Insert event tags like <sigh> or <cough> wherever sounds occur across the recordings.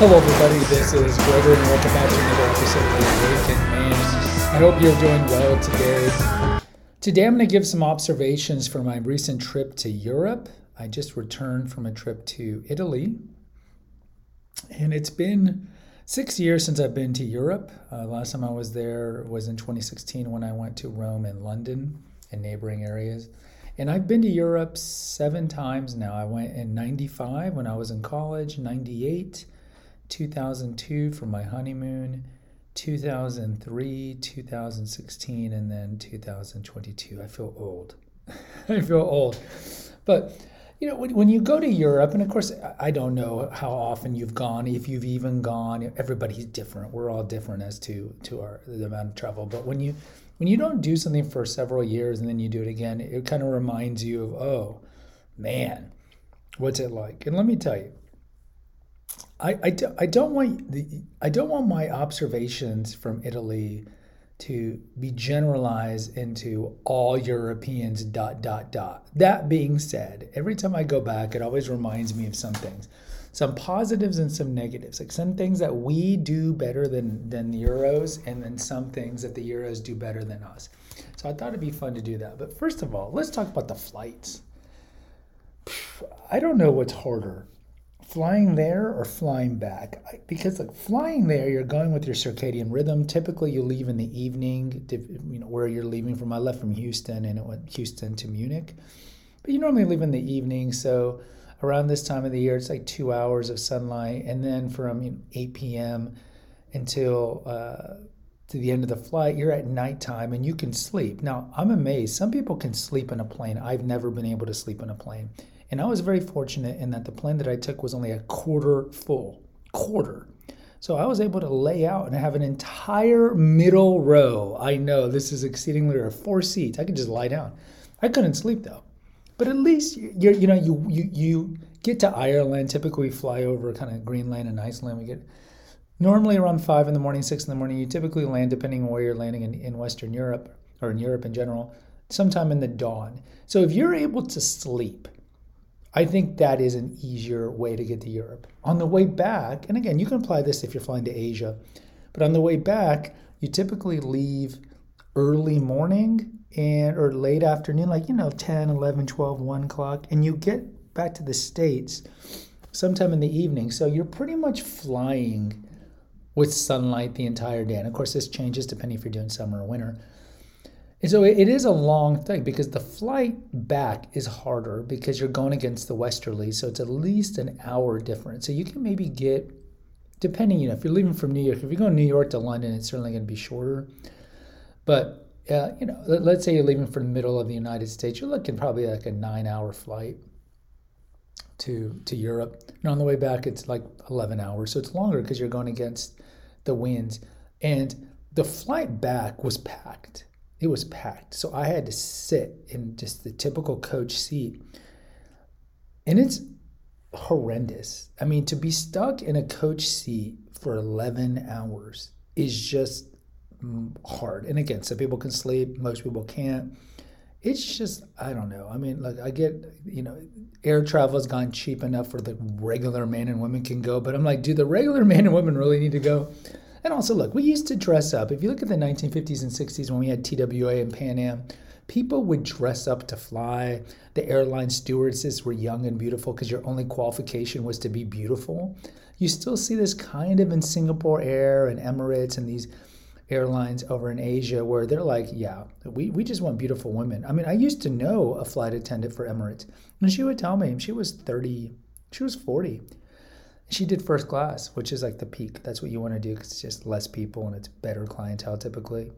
Hello, everybody. This is Gregory, and welcome back to another episode of The Awakened Man. I hope you're doing well today. Today, I'm going to give some observations from my recent trip to Europe. I just returned from a trip to Italy, and it's been six years since I've been to Europe. Uh, last time I was there was in 2016 when I went to Rome and London and neighboring areas. And I've been to Europe seven times now. I went in 95 when I was in college, 98, 2002 for my honeymoon, 2003, 2016, and then 2022. I feel old. <laughs> I feel old. But you know, when, when you go to Europe, and of course, I don't know how often you've gone, if you've even gone. Everybody's different. We're all different as to to our the amount of travel. But when you when you don't do something for several years and then you do it again, it kind of reminds you of, oh, man, what's it like? And let me tell you, I, I, do, I don't want the I don't want my observations from Italy to be generalized into all Europeans dot dot dot. That being said, every time I go back, it always reminds me of some things. Some positives and some negatives. Like some things that we do better than than the Euros, and then some things that the Euros do better than us. So I thought it'd be fun to do that. But first of all, let's talk about the flights. I don't know what's harder flying there or flying back? Because like flying there you're going with your circadian rhythm. Typically you leave in the evening you know where you're leaving from. I left from houston and it went houston to munich. But you normally leave in the evening so around this time of the year it's like two hours of sunlight. And then from you know, 8 p.m until uh, to the end of the flight you're at nighttime and you can sleep. Now i'm amazed. Some people can sleep in a plane. I've never been able to sleep in a plane and I was very fortunate in that the plane that I took was only a quarter full, quarter. So I was able to lay out and have an entire middle row. I know this is exceedingly rare. Four seats. I could just lie down. I couldn't sleep though. But at least you you know you you you get to Ireland. Typically, we fly over kind of Greenland and Iceland. We get normally around five in the morning, six in the morning. You typically land, depending on where you're landing in, in Western Europe or in Europe in general, sometime in the dawn. So if you're able to sleep I think that is an easier way to get to Europe. On the way back, and again, you can apply this if you're flying to Asia, but on the way back, you typically leave early morning and or late afternoon, like you know, 10, 11, 12, 1 o'clock, and you get back to the States sometime in the evening. So you're pretty much flying with sunlight the entire day. And of course, this changes depending if you're doing summer or winter. And so it is a long thing because the flight back is harder because you're going against the westerly. So it's at least an hour difference. So you can maybe get, depending, you know, if you're leaving from New York, if you're going New York to London, it's certainly going to be shorter. But, uh, you know, let's say you're leaving from the middle of the United States, you're looking probably like a nine hour flight to, to Europe. And on the way back, it's like 11 hours. So it's longer because you're going against the winds. And the flight back was packed it was packed. So I had to sit in just the typical coach seat. And it's horrendous. I mean, to be stuck in a coach seat for 11 hours is just hard. And again, some people can sleep, most people can't. It's just, I don't know. I mean, like, I get, you know, air travel has gone cheap enough for the regular man and women can go, but I'm like, do the regular <laughs> man and women really need to go? And also, look, we used to dress up. If you look at the 1950s and 60s when we had TWA and Pan Am, people would dress up to fly. The airline stewardesses were young and beautiful because your only qualification was to be beautiful. You still see this kind of in Singapore Air and Emirates and these airlines over in Asia where they're like, yeah, we, we just want beautiful women. I mean, I used to know a flight attendant for Emirates, and she would tell me she was 30, she was 40 she did first class, which is like the peak. That's what you want to do because it's just less people and it's better clientele typically.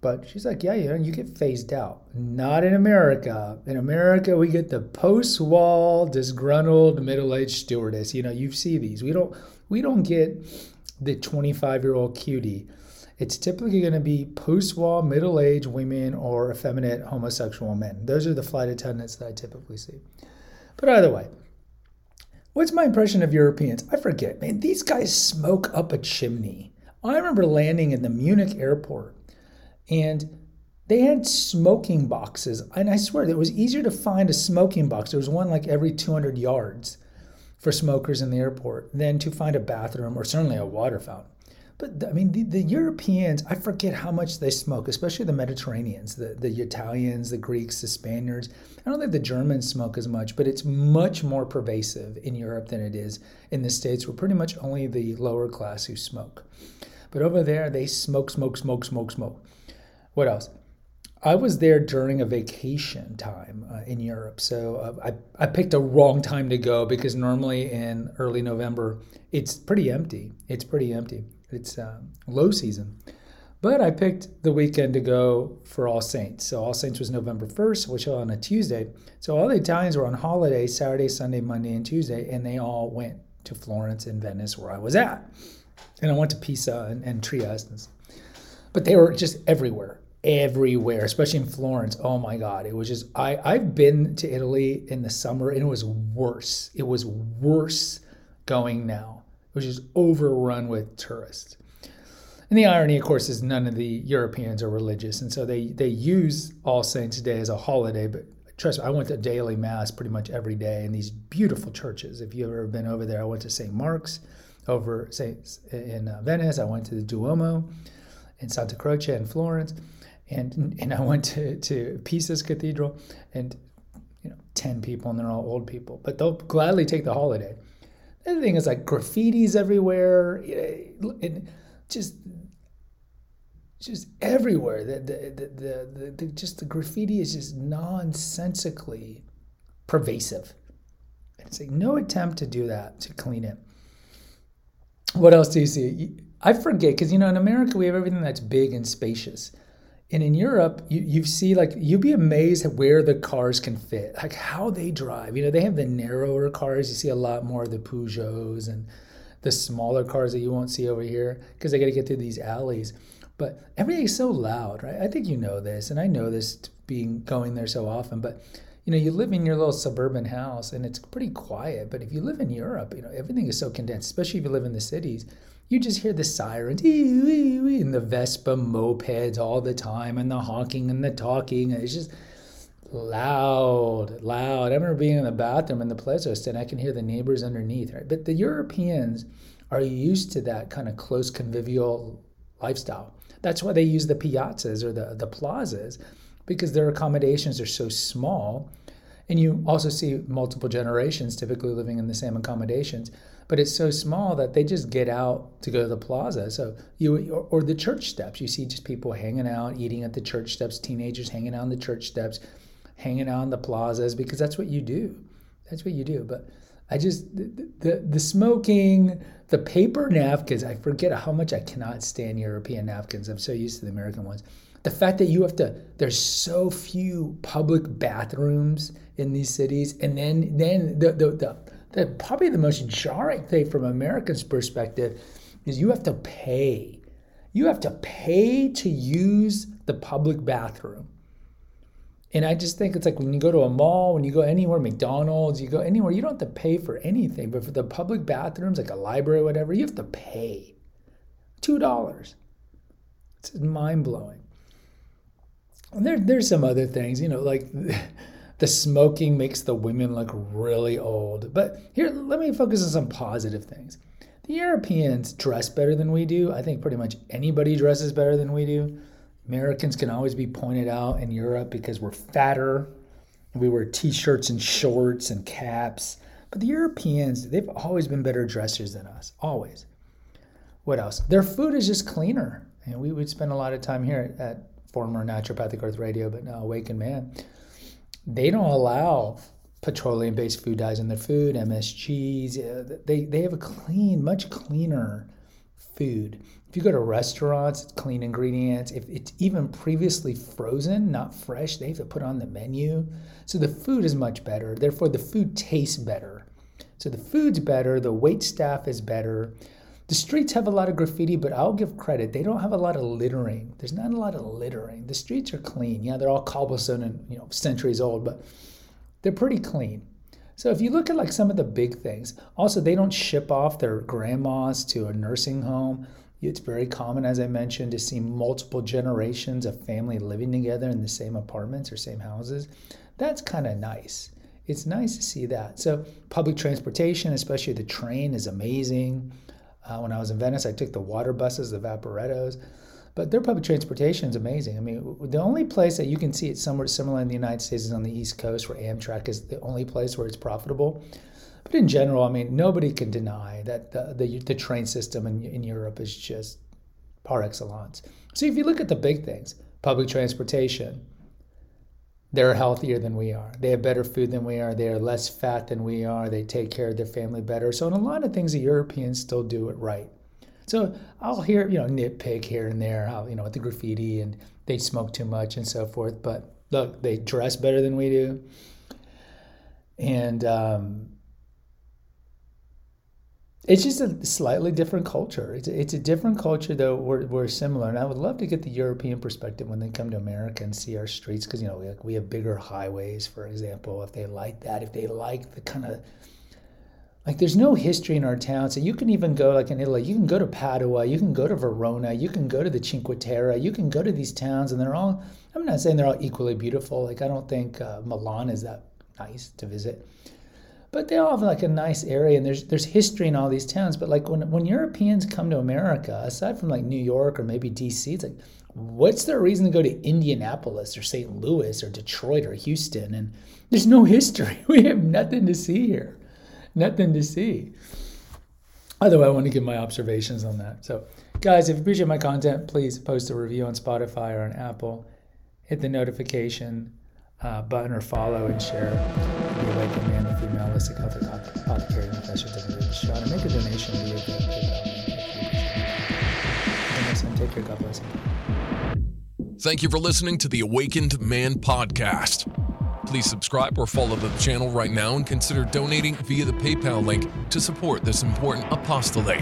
But she's like, yeah, you know, you get phased out. Not in America. In America, we get the post-wall, disgruntled, middle-aged stewardess. You know, you see these. We don't, we don't get the 25-year-old cutie. It's typically going to be post-wall, middle-aged women or effeminate homosexual men. Those are the flight attendants that I typically see. But either way, What's my impression of Europeans? I forget, man. These guys smoke up a chimney. I remember landing in the Munich airport and they had smoking boxes. And I swear, it was easier to find a smoking box. There was one like every 200 yards. for smokers in the airport than to find a bathroom or certainly a water fountain. But I mean, the, the Europeans, I forget how much they smoke, especially the Mediterraneans, the, the Italians, the Greeks, the Spaniards. I don't think the Germans smoke as much, but it's much more pervasive in Europe than it is in the States, where pretty much only the lower class who smoke. But over there, they smoke, smoke, smoke, smoke, smoke. What else? I was there during a vacation time uh, in Europe, so uh, I, I picked a wrong time to go because normally in early November it's pretty empty. It's pretty empty. It's uh, low season. But I picked the weekend to go for All Saints. So All Saints was November 1st, which was on a Tuesday. So all the Italians were on holiday Saturday, Sunday, Monday, and Tuesday, and they all went to Florence and Venice, where I was at. And I went to Pisa and, and Trieste. But they were just everywhere, everywhere, especially in Florence. Oh my God. It was just, I, I've been to Italy in the summer and it was worse. It was worse going now. It is overrun with tourists. And the irony, of course, is none of the Europeans are religious, and so they they use All Saints Day as a holiday. But trust me, I went to daily mass pretty much every day in these beautiful churches. If you've ever been over there, I went to St. Mark's over Saint in uh, Venice. I went to the Duomo in Santa Croce in Florence, and and I went to to Pisa's Cathedral, and you know, ten people, and they're all old people, but they'll gladly take the holiday. The other thing is like graffitis everywhere, just just everywhere. The, the, the, the, the, just the graffiti is just nonsensically pervasive. It's like no attempt to do that to clean it. What else do you see? I forget because you know in America we have everything that's big and spacious, and in Europe you you see like you'd be amazed at where the cars can fit, like how they drive. You know they have the narrower cars. You see a lot more of the Peugeots and the smaller cars that you won't see over here because they got to get through these alleys. But everything's so loud, right? I think you know this, and I know this being going there so often. But you know, you live in your little suburban house, and it's pretty quiet. But if you live in Europe, you know, everything is so condensed. Especially if you live in the cities, you just hear the sirens and the Vespa mopeds all the time, and the honking and the talking. It's just loud, loud. I remember being in the bathroom in the Plezost, and I can hear the neighbors underneath. Right, but the Europeans are used to that kind of close convivial lifestyle. That's why they use the piazzas or the, the plazas because their accommodations are so small. And you also see multiple generations typically living in the same accommodations, but it's so small that they just get out to go to the plaza. So you or, or the church steps, you see just people hanging out, eating at the church steps, teenagers hanging out on the church steps, hanging out on the plazas because that's what you do. That's what you do. But I just the, the, the smoking, the paper napkins. I forget how much I cannot stand European napkins. I'm so used to the American ones. The fact that you have to, there's so few public bathrooms in these cities, and then then the the, the, the probably the most jarring thing from Americans' perspective is you have to pay. You have to pay to use the public bathroom. And I just think it's like when you go to a mall, when you go anywhere, McDonald's, you go anywhere, you don't have to pay for anything. But for the public bathrooms, like a library, or whatever, you have to pay $2. It's mind blowing. And there, there's some other things, you know, like <laughs> the smoking makes the women look really old. But here, let me focus on some positive things. The Europeans dress better than we do. I think pretty much anybody dresses better than we do. Americans can always be pointed out in Europe because we're fatter. We wear t shirts and shorts and caps. But the Europeans, they've always been better dressers than us, always. What else? Their food is just cleaner. And we would spend a lot of time here at former Naturopathic Earth Radio, but now Awakened Man. They don't allow petroleum based food dyes in their food, MSGs. Uh, they, they have a clean, much cleaner food. If you go to restaurants, it's clean ingredients. If it's even previously frozen, not fresh, they have to put on the menu. So the food is much better. Therefore, the food tastes better. So the food's better, the wait staff is better. The streets have a lot of graffiti, but I'll give credit. They don't have a lot of littering. There's not a lot of littering. The streets are clean. Yeah, they're all cobblestone and you know centuries old, but they're pretty clean. So if you look at like some of the big things, also they don't ship off their grandmas to a nursing home. It's very common, as I mentioned, to see multiple generations of family living together in the same apartments or same houses. That's kind of nice. it's nice to see that. So public transportation, especially the train, is amazing. Uh, when I was in Venice, I took the water buses, the Vaporettos. But their public transportation is amazing. I mean, the only place that you can see it somewhere similar in the United States is on the East Coast, where Amtrak is the only place where it's profitable. But in general, I mean, nobody can deny that the, the, the train system in, in Europe is just par excellence. So if you look at the big things, public transportation, they're healthier than we are. They have better food than we are. They are less fat than we are. They take care of their family better. So in a lot of things, the Europeans still do it right. So I'll hear, you know, nitpick here and there, how, you know, with the graffiti and they smoke too much and so forth. But look, they dress better than we do. And um, it's just a slightly different culture. It's a, it's a different culture, though we're, we're similar. And I would love to get the European perspective when they come to America and see our streets, because you know we, we have bigger highways, for example. If they like that, if they like the kind of like there's no history in our town so you can even go like in italy you can go to padua you can go to verona you can go to the cinque terre you can go to these towns and they're all i'm not saying they're all equally beautiful like i don't think uh, milan is that nice to visit but they all have like a nice area and there's there's history in all these towns but like when, when europeans come to america aside from like new york or maybe dc it's like what's the reason to go to indianapolis or st louis or detroit or houston and there's no history <laughs> we have nothing to see here nothing to see. Although I want to give my observations on that. So, guys, if you appreciate my content, please post a review on Spotify or on Apple. Hit the notification uh, button or follow and share the Man, female holistic health and professor Shot, and make a donation. Take care. God bless. Thank you for listening to the Awakened Man podcast. Please subscribe or follow the channel right now and consider donating via the PayPal link to support this important apostolate.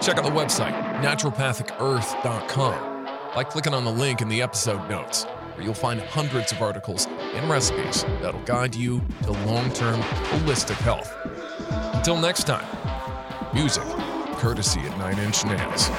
Check out the website, naturopathicearth.com, by clicking on the link in the episode notes, where you'll find hundreds of articles and recipes that'll guide you to long term holistic health. Until next time, music courtesy at Nine Inch Nails.